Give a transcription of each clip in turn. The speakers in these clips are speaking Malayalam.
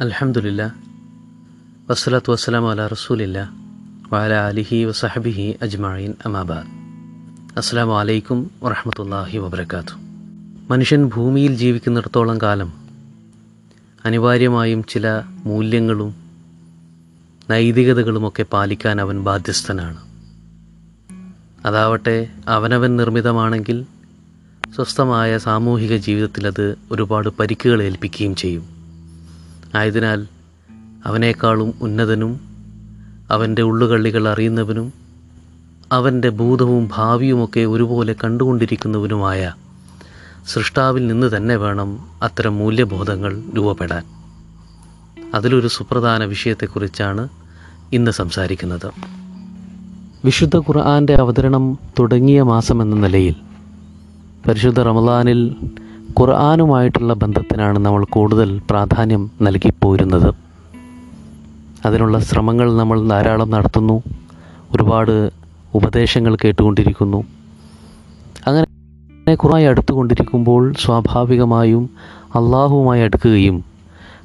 അൽഹംദുലില്ല വസ്സലാത്തു വസ്സലാം അല റസൂലില്ല വാല അലിഹി വസഹബിഹി അജ്മഈൻ അമാബാദ് അസ്സാം വലൈക്കും വറഹമത്തല്ലാഹി വബർക്കാത്തു മനുഷ്യൻ ഭൂമിയിൽ ജീവിക്കുന്നിടത്തോളം കാലം അനിവാര്യമായും ചില മൂല്യങ്ങളും നൈതികതകളുമൊക്കെ പാലിക്കാൻ അവൻ ബാധ്യസ്ഥനാണ്. അതാവട്ടെ അവനവൻ നിർമ്മിതമാണെങ്കിൽ സ്വസ്ഥമായ സാമൂഹിക ജീവിതത്തിൽ അത് ഒരുപാട് പരിക്കുകൾ ഏൽപ്പിക്കുകയും ചെയ്യും. ആയതിനാൽ അവനേക്കാളും ഉന്നതനും അവന്റെ ഉള്ളുകള്ളികൾ അറിയുന്നവനും അവന്റെ ഭൂതവും ഭാവിയുമൊക്കെ ഒരുപോലെ കണ്ടുകൊണ്ടിരിക്കുന്നവനുമായ സൃഷ്ടാവിൽ നിന്ന് തന്നെ വേണം അത്തരം മൂല്യബോധങ്ങൾ രൂപപ്പെടാൻ. അതിലൊരു സുപ്രധാന വിഷയത്തെക്കുറിച്ചാണ് ഇന്ന് സംസാരിക്കുന്നത്. വിശുദ്ധ ഖുർആാന്റെ അവതരണം തുടങ്ങിയ മാസമെന്ന നിലയിൽ പരിശുദ്ധ റമദാനിൽ ഖുർആാനുമായിട്ടുള്ള ബന്ധത്തിനാണ് നമ്മൾ കൂടുതൽ പ്രാധാന്യം നൽകിപ്പോരുന്നത്. അതിനുള്ള ശ്രമങ്ങൾ നമ്മൾ ധാരാളം നടത്തുന്നു. ഒരുപാട് ഉപദേശങ്ങൾ കേട്ടുകൊണ്ടിരിക്കുന്നു. അങ്ങനെ ഖുറായി അടുത്തുകൊണ്ടിരിക്കുമ്പോൾ സ്വാഭാവികമായും അള്ളാഹുവുമായി അടുക്കുകയും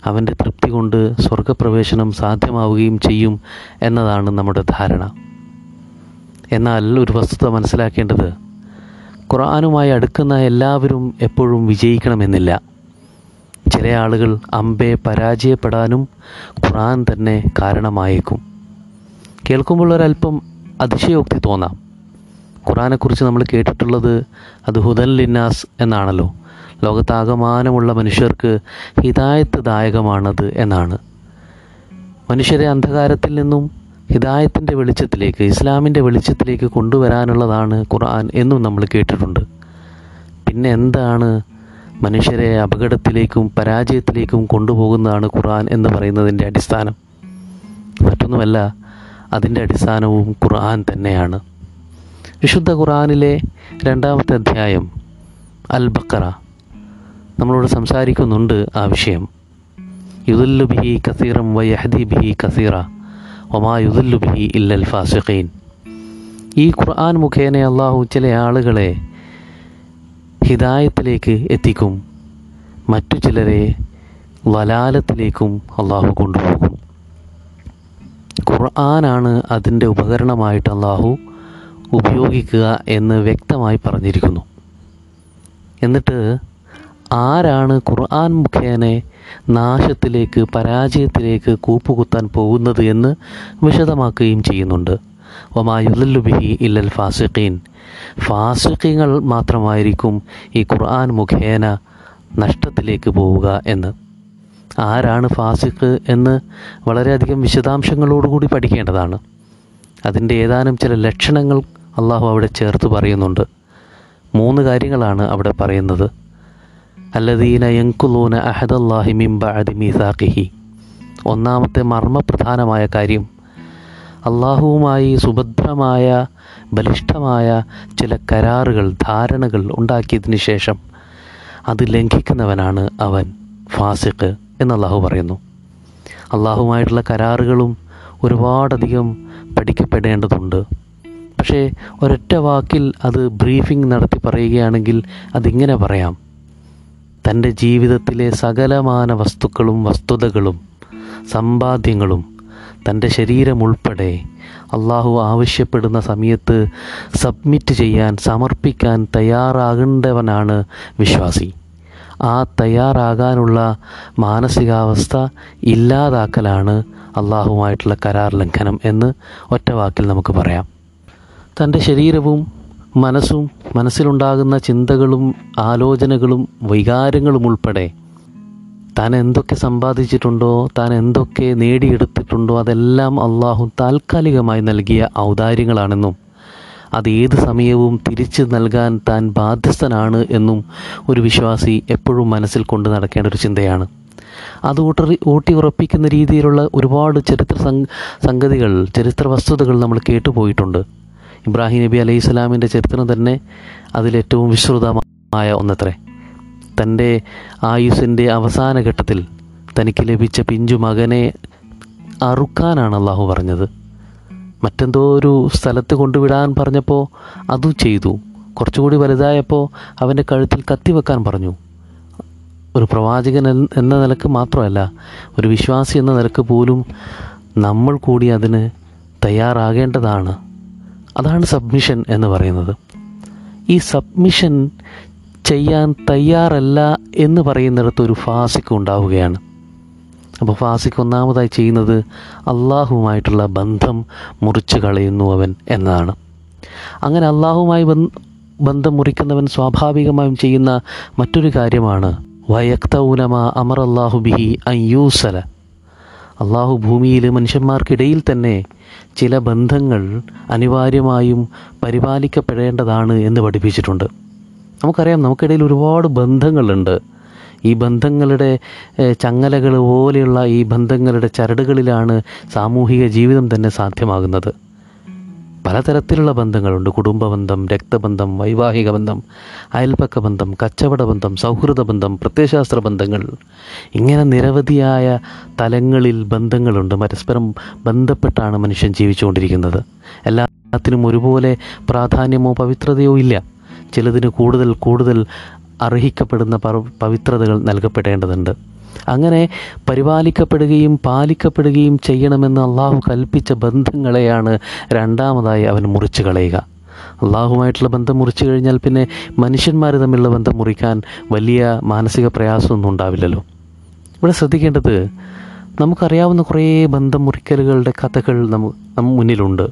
അവന്റെ തൃപ്തി കൊണ്ട് സ്വർഗപ്രവേശനം സാധ്യമാവുകയും ചെയ്യും എന്നതാണ് നമ്മുടെ ധാരണ. എന്നാൽ ഒരു വസ്തുത മനസ്സിലാക്കേണ്ടത് ഖുർആാനുമായി അടുക്കുന്ന എല്ലാവരും എപ്പോഴും വിജയിക്കണമെന്നില്ല. ചില ആളുകൾ അമ്പെ പരാജയപ്പെടാനും ഖുർആൻ തന്നെ കാരണമായേക്കും. കേൾക്കുമ്പോൾ ഒരല്പം അതിശയോക്തി തോന്നാം. ഖുറാനെക്കുറിച്ച് നമ്മൾ കേട്ടിട്ടുള്ളത് അത് ഹുദൻ ലിന്നാസ് എന്നാണല്ലോ. ലോകത്താകമാനമുള്ള മനുഷ്യർക്ക് ഹിതായത്ത് ദായകമാണത് എന്നാണ്. മനുഷ്യരെ അന്ധകാരത്തിൽ നിന്നും ഹിദായത്തിന്റെ വെളിച്ചത്തിലേക്ക് ഇസ്ലാമിന്റെ വെളിച്ചത്തിലേക്ക് കൊണ്ടുവരാനുള്ളതാണ് ഖുർആൻ എന്നും നമ്മൾ കേട്ടിട്ടുണ്ട്. പിന്നെ എന്താണ് മനുഷ്യരെ അപകടത്തിലേക്കും പരാജയത്തിലേക്കും കൊണ്ടുപോകുന്നതാണ് ഖുർആൻ എന്ന് പറയുന്നതിന്റെ അടിസ്ഥാനം? മറ്റൊന്നുമല്ല അതിന്റെ അടിസ്ഥാനവും ഖുർആൻ തന്നെയാണ്. വിശുദ്ധ ഖുർആനിലെ രണ്ടാമത്തെ അധ്യായം അൽ ബക്കറ നമ്മളോട് സംസാരിക്കുന്നുണ്ട് ആ വിഷയം. യുദല്ലു ബിഹി കസീറം വയഹദി ബിഹി കസീറ. ഒമാ യുദല്ലു ബിഹി ഇല്ലൽ ഫാസിഖീൻ. ഈ ഖുർആൻ മുഖേന അള്ളാഹു ചില ആളുകളെ ഹിദായത്തിലേക്ക് എത്തിക്കും. മറ്റു ചിലരെ വലാലത്തിലേക്കും അള്ളാഹു കൊണ്ടുപോകും. ഖുർആനാണ് അതിന്റെ ഉപകരണമായിട്ട് അള്ളാഹു ഉപയോഗിക്കുക എന്ന് വ്യക്തമായി പറഞ്ഞിരിക്കുന്നു. എന്നിട്ട് ആരാണ് ഖുർആൻ മുഖേന നാശത്തിലേക്ക് പരാജയത്തിലേക്ക് കൂപ്പുകുത്താൻ പോകുന്നത് എന്ന് വിശദമാക്കുകയും ചെയ്യുന്നുണ്ട്. ഒമായുദല്ലുബിഹി ഇല്ലൽ ഫാസിഖീൻ. ഫാസിഖീങ്ങൾ മാത്രമായിരിക്കും ഈ ഖുർആൻ മുഖേന നഷ്ടത്തിലേക്ക് പോവുക എന്ന്. ആരാണ് ഫാസിഖ് എന്ന് വളരെയധികം വിശദാംശങ്ങളോടുകൂടി പഠിക്കേണ്ടതാണ്. അതിന്റെ ഏതാനും ചില ലക്ഷണങ്ങൾ അള്ളാഹു അവിടെ ചേർത്ത് പറയുന്നുണ്ട്. മൂന്ന് കാര്യങ്ങളാണ് അവിടെ പറയുന്നത്. അല്ലദീന യങ്കുലൂന അഹദല്ലാഹി ഒന്നാമത്തെ മർമ്മപ്രധാനമായ കാര്യം അള്ളാഹുവുമായി സുഭദ്രമായ ബലിഷ്ഠമായ ചില കരാറുകൾ ധാരണകൾ ഉണ്ടാക്കിയതിന് ശേഷം അത് ലംഘിക്കുന്നവനാണ് അവൻ ഫാസിഖ് എന്ന് അള്ളാഹു പറയുന്നു. അള്ളാഹുമായിട്ടുള്ള കരാറുകളും ഒരുപാടധികം പഠിക്കപ്പെടേണ്ടതുണ്ട്. പക്ഷേ ഒരൊറ്റ വാക്കിൽ അത് ബ്രീഫിംഗ് നടത്തി പറയുകയാണെങ്കിൽ അതിങ്ങനെ പറയാം. തന്റെ ജീവിതത്തിലെ സകലമാന വസ്തുക്കളും വസ്തുതകളും സമ്പാദ്യങ്ങളും തന്റെ ശരീരം ഉൾപ്പെടെ അള്ളാഹു ആവശ്യപ്പെടുന്ന സമയത്ത് സബ്മിറ്റ് ചെയ്യാൻ സമർപ്പിക്കാൻ തയ്യാറാകേണ്ടവനാണ് വിശ്വാസി. ആ തയ്യാറാകാനുള്ള മാനസികാവസ്ഥ ഇല്ലാതാക്കലാണ് അള്ളാഹുമായിട്ടുള്ള കരാർ ലംഘനം എന്ന് ഒറ്റ വാക്കിൽ നമുക്ക് പറയാം. തന്റെ ശരീരവും മനസ്സും മനസ്സിലുണ്ടാകുന്ന ചിന്തകളും ആലോചനകളും വികാരങ്ങളും ഉൾപ്പെടെ താൻ എന്തൊക്കെ സമ്പാദിച്ചിട്ടുണ്ടോ താൻ എന്തൊക്കെ നേടിയെടുത്തിട്ടുണ്ടോ അതെല്ലാം അള്ളാഹു താൽക്കാലികമായി നൽകിയ ഔദാര്യങ്ങളാണെന്നും അത് ഏത് സമയവും തിരിച്ചു നൽകാൻ താൻ ബാധ്യസ്ഥനാണ് എന്നും ഒരു വിശ്വാസി എപ്പോഴും മനസ്സിൽ കൊണ്ട് നടക്കേണ്ട ഒരു ചിന്തയാണ്. അത് ഊട്ടി ഊട്ടി ഉറപ്പിക്കുന്ന രീതിയിലുള്ള ഒരുപാട് ചരിത്ര സംഗതികൾ ചരിത്ര വസ്തുതകൾ നമ്മൾ കേട്ടുപോയിട്ടുണ്ട്. ഇബ്രാഹിം നബി അലൈഹി സ്വലാമിന്റെ ചരിത്രം തന്നെ അതിലേറ്റവും വിശ്രുതമായ ഒന്നത്രേ. തന്റെ ആയുസിന്റെ അവസാന ഘട്ടത്തിൽ തനിക്ക് ലഭിച്ച പിഞ്ചു മകനെ അറുക്കാനാണ് അള്ളാഹു പറഞ്ഞത്. മറ്റെന്തോ ഒരു സ്ഥലത്ത് കൊണ്ടുവിടാൻ പറഞ്ഞപ്പോൾ അതും ചെയ്തു. കുറച്ചുകൂടി വലുതായപ്പോൾ അവന്റെ കഴുത്തിൽ കത്തിവെക്കാൻ പറഞ്ഞു. ഒരു പ്രവാചകൻ എന്ന നിലയ്ക്ക് മാത്രമല്ല ഒരു വിശ്വാസി എന്ന നിലയ്ക്ക് പോലും നമ്മൾ കൂടി അതിന് തയ്യാറാകേണ്ടതാണ്. അതാണ് സബ്മിഷൻ എന്ന് പറയുന്നത്. ഈ സബ്മിഷൻ ചെയ്യാൻ തയ്യാറല്ല എന്ന് പറയുന്നിടത്ത് ഒരു ഫാസിക്ക് ഉണ്ടാവുകയാണ്. അപ്പോൾ ഫാസിക്ക് ഒന്നാമതായി ചെയ്യുന്നത് അള്ളാഹുമായിട്ടുള്ള ബന്ധം മുറിച്ചു കളയുന്നു അവൻ എന്നതാണ്. അങ്ങനെ അള്ളാഹുമായി ബന്ധം മുറിക്കുന്നവൻ സ്വാഭാവികമായും ചെയ്യുന്ന മറ്റൊരു കാര്യമാണ്. വയക്തൗലമ അമർ അള്ളാഹു ബിഹി അയ്യൂസല അള്ളാഹു ഭൂമിയിലെ മനുഷ്യന്മാർക്കിടയിൽ തന്നെ ചില ബന്ധങ്ങൾ അനിവാര്യമായും പരിപാലിക്കപ്പെടേണ്ടതാണ് എന്ന് പഠിപ്പിച്ചിട്ടുണ്ട്. നമുക്കറിയാം നമുക്കിടയിൽ ഒരുപാട് ബന്ധങ്ങളുണ്ട്. ഈ ബന്ധങ്ങളുടെ ചങ്ങലകൾ പോലെയുള്ള ഈ ബന്ധങ്ങളുടെ ചരടുകളിലാണ് സാമൂഹിക ജീവിതം തന്നെ സാധ്യമാകുന്നത്. പലതരത്തിലുള്ള ബന്ധങ്ങളുണ്ട്. കുടുംബ ബന്ധം രക്തബന്ധം വൈവാഹിക ബന്ധം അയൽപക്ക ബന്ധം കച്ചവട ബന്ധം സൗഹൃദ ബന്ധം പ്രത്യയശാസ്ത്ര ബന്ധങ്ങൾ. ഇങ്ങനെ നിരവധിയായ തലങ്ങളിൽ ബന്ധങ്ങളുണ്ട്. പരസ്പരം ബന്ധപ്പെട്ടാണ് മനുഷ്യൻ ജീവിച്ചുകൊണ്ടിരിക്കുന്നത്. എല്ലാത്തിനും ഒരുപോലെ പ്രാധാന്യമോ പവിത്രതയോ ഇല്ല. ചിലതിന് കൂടുതൽ കൂടുതൽ അർഹിക്കപ്പെടുന്ന പവിത്രതകൾ നൽകപ്പെടേണ്ടതുണ്ട്. അങ്ങനെ പരിപാലിക്കപ്പെടുകയും പാലിക്കപ്പെടുകയും ചെയ്യണമെന്ന് അള്ളാഹു കൽപ്പിച്ച ബന്ധങ്ങളെയാണ് രണ്ടാമതായി അവൻ മുറിച്ചു കളയുക. അള്ളാഹുമായിട്ടുള്ള ബന്ധം മുറിച്ചു കഴിഞ്ഞാൽ പിന്നെ മനുഷ്യന്മാർ തമ്മിലുള്ള ബന്ധം മുറിക്കാൻ വലിയ മാനസിക പ്രയാസമൊന്നും ഉണ്ടാവില്ലല്ലോ. ഇവിടെ ശ്രദ്ധിക്കേണ്ടത് നമുക്കറിയാവുന്ന കുറേ ബന്ധം മുറിക്കലുകളുടെ കഥകൾ നമു നമ്മ മുന്നിലുണ്ട്.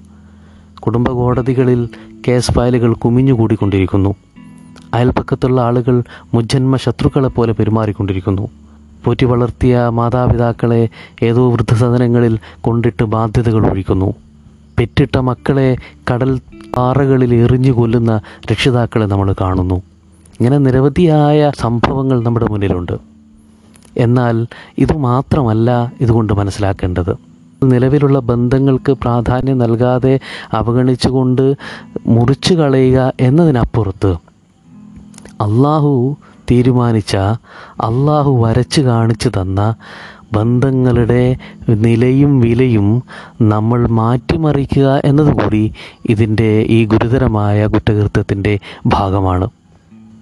കുടുംബ കോടതികളിൽ കേസ് ഫയലുകൾ കുമിഞ്ഞുകൂടിക്കൊണ്ടിരിക്കുന്നു അയൽപ്പക്കത്തുള്ള ആളുകൾ മുജ്ജന്മ ശത്രുക്കളെപ്പോലെ പെരുമാറിക്കൊണ്ടിരിക്കുന്നു. പോറ്റി വളർത്തിയ മാതാപിതാക്കളെ ഏതോ വൃദ്ധസദനങ്ങളിൽ കൊണ്ടിട്ട് ബാധ്യതകൾ ഒഴിക്കുന്നു. പെറ്റിട്ട മക്കളെ കടൽ പാറകളിൽ എറിഞ്ഞു കൊല്ലുന്ന രക്ഷിതാക്കളെ നമ്മൾ കാണുന്നു. ഇങ്ങനെ നിരവധിയായ സംഭവങ്ങൾ നമ്മുടെ മുന്നിലുണ്ട്. എന്നാൽ ഇതുമാത്രമല്ല ഇതുകൊണ്ട് മനസ്സിലാക്കേണ്ടത്. നിലവിലുള്ള ബന്ധങ്ങൾക്ക് പ്രാധാന്യം നൽകാതെ അവഗണിച്ചുകൊണ്ട് മുറിച്ചു കളയുക എന്നതിനപ്പുറത്ത് അള്ളാഹു തീരുമാനിച്ച അള്ളാഹു വരച്ച് കാണിച്ചു തന്ന ബന്ധങ്ങളുടെ നിലയും വിലയും നമ്മൾ മാറ്റിമറിക്കുക എന്നതുകൂടി ഇതിന്റെ ഈ ഗുരുതരമായ കുറ്റകൃത്യത്തിന്റെ ഭാഗമാണ്.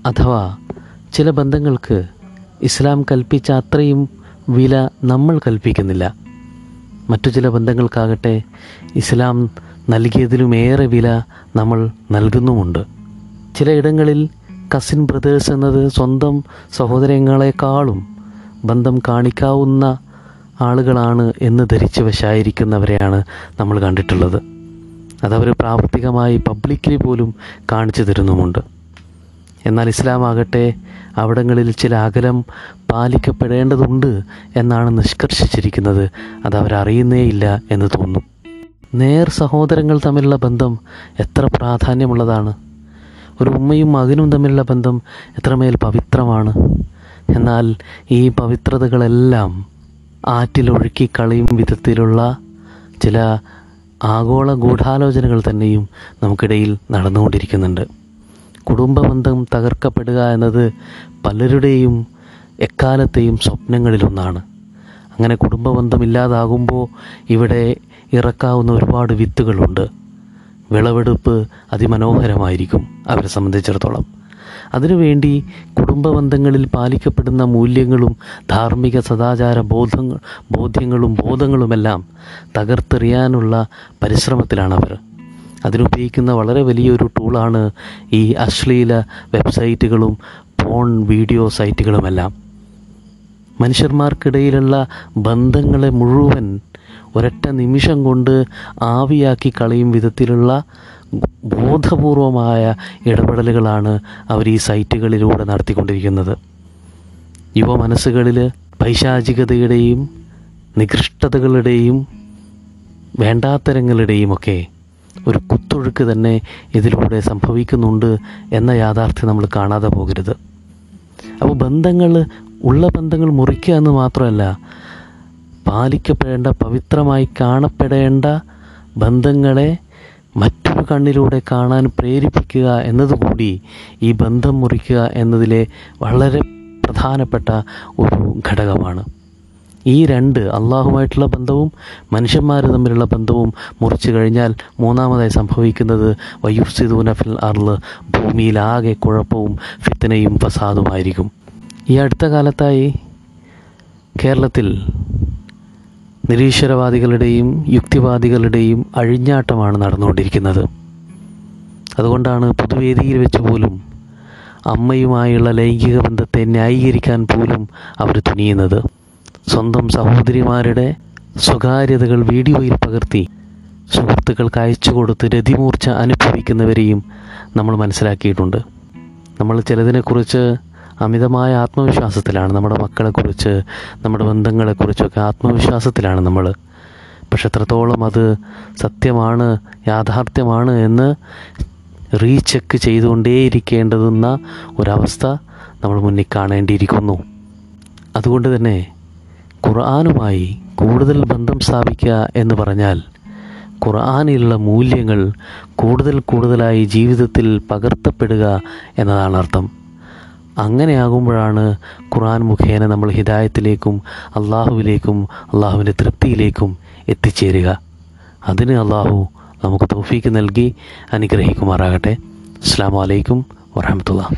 അഥവാ ചില ബന്ധങ്ങൾക്ക് ഇസ്ലാം കൽപ്പിച്ച അത്രയും വില നമ്മൾ കൽപ്പിക്കുന്നില്ല. മറ്റു ചില ബന്ധങ്ങൾക്കാകട്ടെ ഇസ്ലാം നൽകിയതിലുമേറെ വില നമ്മൾ നൽകുന്നുമുണ്ട്. ചിലയിടങ്ങളിൽ കസിൻ ബ്രദേഴ്സ് എന്നത് സ്വന്തം സഹോദരങ്ങളെക്കാളും ബന്ധം കാണിക്കാവുന്ന ആളുകളാണ് എന്ന് ധരിച്ച് വശായിരിക്കുന്നവരെയാണ് നമ്മൾ കണ്ടിട്ടുള്ളത്. അതവർ പ്രാവർത്തികമായി പബ്ലിക്കലി പോലും കാണിച്ചു തരുന്നുമുണ്ട്. എന്നാൽ ഇസ്ലാം ആകട്ടെ അവിടങ്ങളിൽ ചില അകലം പാലിക്കപ്പെടേണ്ടതുണ്ട് എന്നാണ് നിഷ്കർഷിച്ചിരിക്കുന്നത്. അത് എന്ന് തോന്നുന്നു നേർ സഹോദരങ്ങൾ തമ്മിലുള്ള ബന്ധം എത്ര പ്രാധാന്യമുള്ളതാണ്. ഒരു ഉമ്മയും മകനും തമ്മിലുള്ള ബന്ധം എത്രമേൽ പവിത്രമാണ്. എന്നാൽ ഈ പവിത്രതകളെല്ലാം ആറ്റിലൊഴുക്കി കളയും വിധത്തിലുള്ള ചില ആഗോള ഗൂഢാലോചനകൾ തന്നെയും നമുക്കിടയിൽ നടന്നുകൊണ്ടിരിക്കുന്നുണ്ട്. കുടുംബ ബന്ധം തകർക്കപ്പെടുക എന്നത് പലരുടെയും എക്കാലത്തെയും സ്വപ്നങ്ങളിലൊന്നാണ് അങ്ങനെ കുടുംബബന്ധം ഇല്ലാതാകുമ്പോൾ ഇവിടെ ഇറക്കാവുന്ന ഒരുപാട് വിത്തുകളുണ്ട്. വിളവെടുപ്പ് അതിമനോഹരമായിരിക്കും അവരെ സംബന്ധിച്ചിടത്തോളം. അതിനുവേണ്ടി കുടുംബ ബന്ധങ്ങളിൽ പാലിക്കപ്പെടുന്ന മൂല്യങ്ങളും ധാർമ്മിക സദാചാര ബോധങ്ങൾ ബോധ്യങ്ങളും ബോധങ്ങളുമെല്ലാം തകർത്തെറിയാനുള്ള പരിശ്രമത്തിലാണ് അവർ അതിനുപയോഗിക്കുന്ന വളരെ വലിയൊരു ടൂളാണ് ഈ അശ്ലീല വെബ്സൈറ്റുകളും ഫോൺ വീഡിയോ സൈറ്റുകളുമെല്ലാം. മനുഷ്യന്മാർക്കിടയിലുള്ള ബന്ധങ്ങളെ മുഴുവൻ ഒരൊറ്റ നിമിഷം കൊണ്ട് ആവിയാക്കി കളയും വിധത്തിലുള്ള ബോധപൂർവമായ ഇടപെടലുകളാണ് അവർ ഈ സൈറ്റുകളിലൂടെ നടത്തിക്കൊണ്ടിരിക്കുന്നത്. യുവ മനസ്സുകളിൽ പൈശാചികതയുടെയും നികൃഷ്ടതകളുടെയും വേണ്ടാത്തരങ്ങളുടെയും ഒക്കെ ഒരു കുത്തൊഴുക്ക് തന്നെ ഇതിലൂടെ സംഭവിക്കുന്നുണ്ട് എന്ന യാഥാർത്ഥ്യം നമ്മൾ കാണാതെ പോകരുത്. അപ്പോൾ ബന്ധങ്ങൾ ഉള്ള ബന്ധങ്ങൾ മുറിക്കുക എന്ന് മാത്രമല്ല പാലിക്കപ്പെടേണ്ട പവിത്രമായി കാണപ്പെടേണ്ട ബന്ധങ്ങളെ മറ്റൊരു കണ്ണിലൂടെ കാണാൻ പ്രേരിപ്പിക്കുക എന്നതുകൂടി ഈ ബന്ധം മുറിക്കുക എന്നതിലെ വളരെ പ്രധാനപ്പെട്ട ഒരു ഘടകമാണ്. ഈ രണ്ട് അള്ളാഹുമായിട്ടുള്ള ബന്ധവും മനുഷ്യന്മാർ തമ്മിലുള്ള ബന്ധവും മുറിച്ചു കഴിഞ്ഞാൽ മൂന്നാമതായി സംഭവിക്കുന്നത് വയുഫ്സിദൂന ഫിൽ അർൾ ഭൂമിയിലാകെ കുഴപ്പവും ഫിത്തനയും ഫസാദുമായിരിക്കും. ഈ അടുത്ത കാലത്തായി കേരളത്തിൽ നിരീശ്വരവാദികളുടെയും യുക്തിവാദികളുടെയും അഴിഞ്ഞാട്ടമാണ് നടന്നുകൊണ്ടിരിക്കുന്നത്. അതുകൊണ്ടാണ് പൊതുവേദിയിൽ വെച്ച് പോലും അമ്മയുമായുള്ള ലൈംഗിക ബന്ധത്തെ ന്യായീകരിക്കാൻ പോലും അവർ തുനിയുന്നത്. സ്വന്തം സഹോദരിമാരുടെ സ്വകാര്യതകൾ വീഡിയോയിൽ പകർത്തി സുഹൃത്തുക്കൾക്ക് അയച്ചു കൊടുത്ത് രതിമൂർച്ച അനുഭവിക്കുന്നവരെയും നമ്മൾ മനസ്സിലാക്കിയിട്ടുണ്ട്. നമ്മൾ ചിലതിനെക്കുറിച്ച് അമിതമായ ആത്മവിശ്വാസത്തിലാണ് നമ്മുടെ മക്കളെക്കുറിച്ച് നമ്മുടെ ബന്ധങ്ങളെക്കുറിച്ചൊക്കെ ആത്മവിശ്വാസത്തിലാണ് നമ്മൾ. പക്ഷെ എത്രത്തോളം അത് സത്യമാണ് യാഥാർത്ഥ്യമാണ് എന്ന് റീചെക്ക് ചെയ്തുകൊണ്ടേയിരിക്കേണ്ടതെന്ന ഒരവസ്ഥ നമ്മൾ മുന്നിൽ കാണേണ്ടിയിരിക്കുന്നു. അതുകൊണ്ട് തന്നെ ഖുർആാനുമായി കൂടുതൽ ബന്ധം സ്ഥാപിക്കുക എന്ന് പറഞ്ഞാൽ ഖുർആാനിലുള്ള മൂല്യങ്ങൾ കൂടുതൽ കൂടുതലായി ജീവിതത്തിൽ പകർത്തപ്പെടുക എന്നതാണ് അർത്ഥം. അങ്ങനെയാകുമ്പോഴാണ് ഖുർആൻ മുഖേന നമ്മൾ ഹിദായത്തിലേക്കും അള്ളാഹുവിലേക്കും അള്ളാഹുവിന്റെ തൃപ്തിയിലേക്കും എത്തിച്ചേരുക. അതിന് അള്ളാഹു നമുക്ക് തോഫീക്ക് നൽകി അനുഗ്രഹിക്കുമാറാകട്ടെ. അസ്സാം വലൈക്കും വറഹമത്തുള്ള